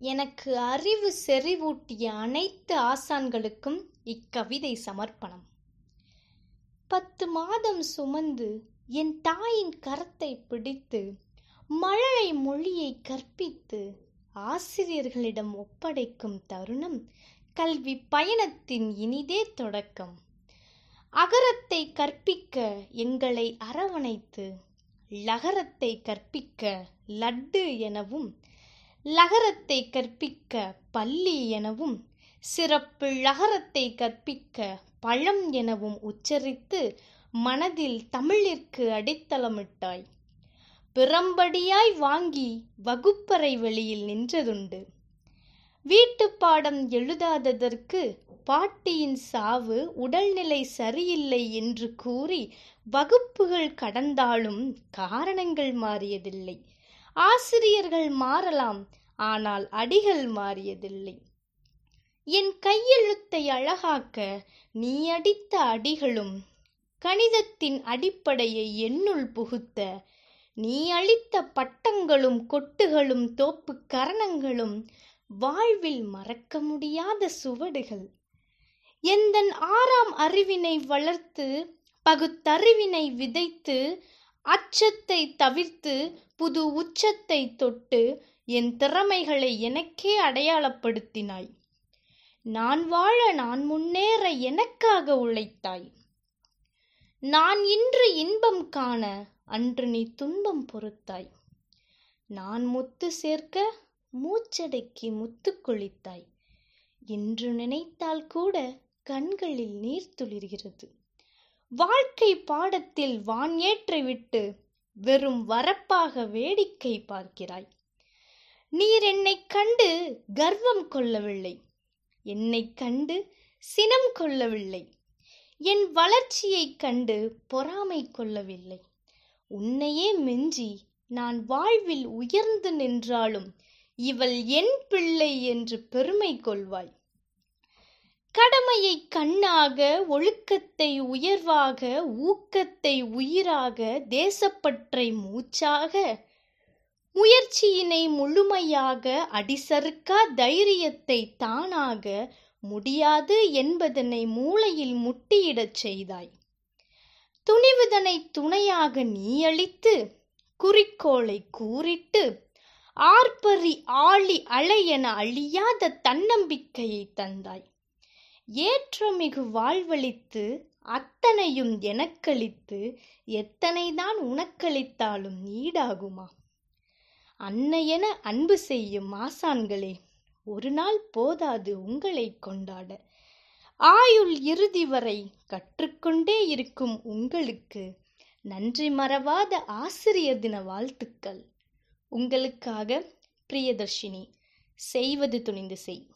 எனக்கு அறிவு செறிவூட்டிய அனைத்து ஆசான்களுக்கும் இக்கவிதை சமர்ப்பணம். பத்து மாதம் சுமந்து என் தாயின் கரத்தை பிடித்து மழலை மொழியை கற்பித்து ஆசிரியர்களிடம் ஒப்படைக்கும் தருணம் கல்வி பயணத்தின் இனிதே தொடக்கம். அகரத்தை கற்பிக்க எங்களை அரவணைத்து லகரத்தை கற்பிக்க லட்டு எனவும் லகரத்தை கற்பிக்க பள்ளி எனவும் சிறப்பு லகரத்தை கற்பிக்க பழம் எனவும் உச்சரித்து மனதில் தமிழிற்கு அடித்தளமிட்டாய். பிறம்படியாய் வாங்கி வகுப்பறை வெளியில் நின்றதுண்டு. வீட்டுப்பாடம் எழுதாததற்கு பாட்டியின் சாவு உடல்நிலை சரியில்லை என்று கூறி வகுப்புகள் கடந்தாலும் காரணங்கள் மாறியதில்லை. ஆசிரியர்கள் மாறலாம் ஆனால் அடிகள் மாறியதில்லை. என் கையெழுத்தை அழகாக்க நீ அடித்த அடிகளும் கணிதத்தின் அடிப்படையை என்னுள் புகுத்த நீ அளித்த பட்டங்களும் கொட்டுகளும் தோப்பு கரணங்களும் வாழ்வில் மறக்க முடியாத சுவடுகள். எந்தன் ஆறாம் அறிவினை வளர்த்து பகுத்தறிவினை விதைத்து அச்சத்தை தவிர்த்து புது உச்சத்தை தொட்டு என் திறமைகளை எனக்கே அடையாளப்படுத்தினாய். நான் வாழ நான் முன்னேற எனக்காக உழைத்தாய். நான் இன்று இன்பம் காண அன்று நீ துன்பம் பொறுத்தாய். நான் முத்து சேர்க்க மூச்சடக்கி முத்து கொளித்தாய். என்று நினைத்தால் கூட கண்களில் நீர் துளிர்கிறது. வாழ்க்கை பாடத்தில் வான் ஏற்றிவிட்டு வெறும் வரப்பாக வேடிக்கை பார்க்கிறாய். நீர் என்னை கண்டு கர்வம் கொள்ளவில்லை. என்னை கண்டு சினம் கொள்ளவில்லை. என் வளர்ச்சியைக் கண்டு பொறாமை கொள்ளவில்லை. உன்னையே மிஞ்சி நான் வாழ்வில் உயர்ந்து நின்றாலும் இவள் என் பிள்ளை என்று பெருமை கொள்வாய். கடமையை கண்ணாக ஒழுக்கத்தை உயர்வாக ஊக்கத்தை உயிராக தேசப்பற்றை மூச்சாக முயற்சியினை முழுமையாக அடிசறுக்கா தைரியத்தை தானாக முடியாது என்பதனை மூளையில் முட்டியிடச் செய்தாய். துணிவுதனை துணையாக நீ அளித்து குறிக்கோளை கூறிட்டு ஆர்ப்பரி ஆழி அலையென அழியாத தன்னம்பிக்கையை தந்தாய். ஏற்றமிகு வாழ்வளித்து அத்தனையும் எனக்களித்து எத்தனைதான் உனக்களித்தாலும் ஈடாகுமா? அன்னையென அன்பு செய்யும் ஆசான்களே ஒரு நாள் போதாது உங்களை கொண்டாட. ஆயுள் இறுதி வரை கற்றுக்கொண்டே இருக்கும் உங்களுக்கு நன்றி மறவாத ஆசிரியர் தின வாழ்த்துக்கள். உங்களுக்காக பிரியதர்ஷினி செய்வது துணிந்து செய்.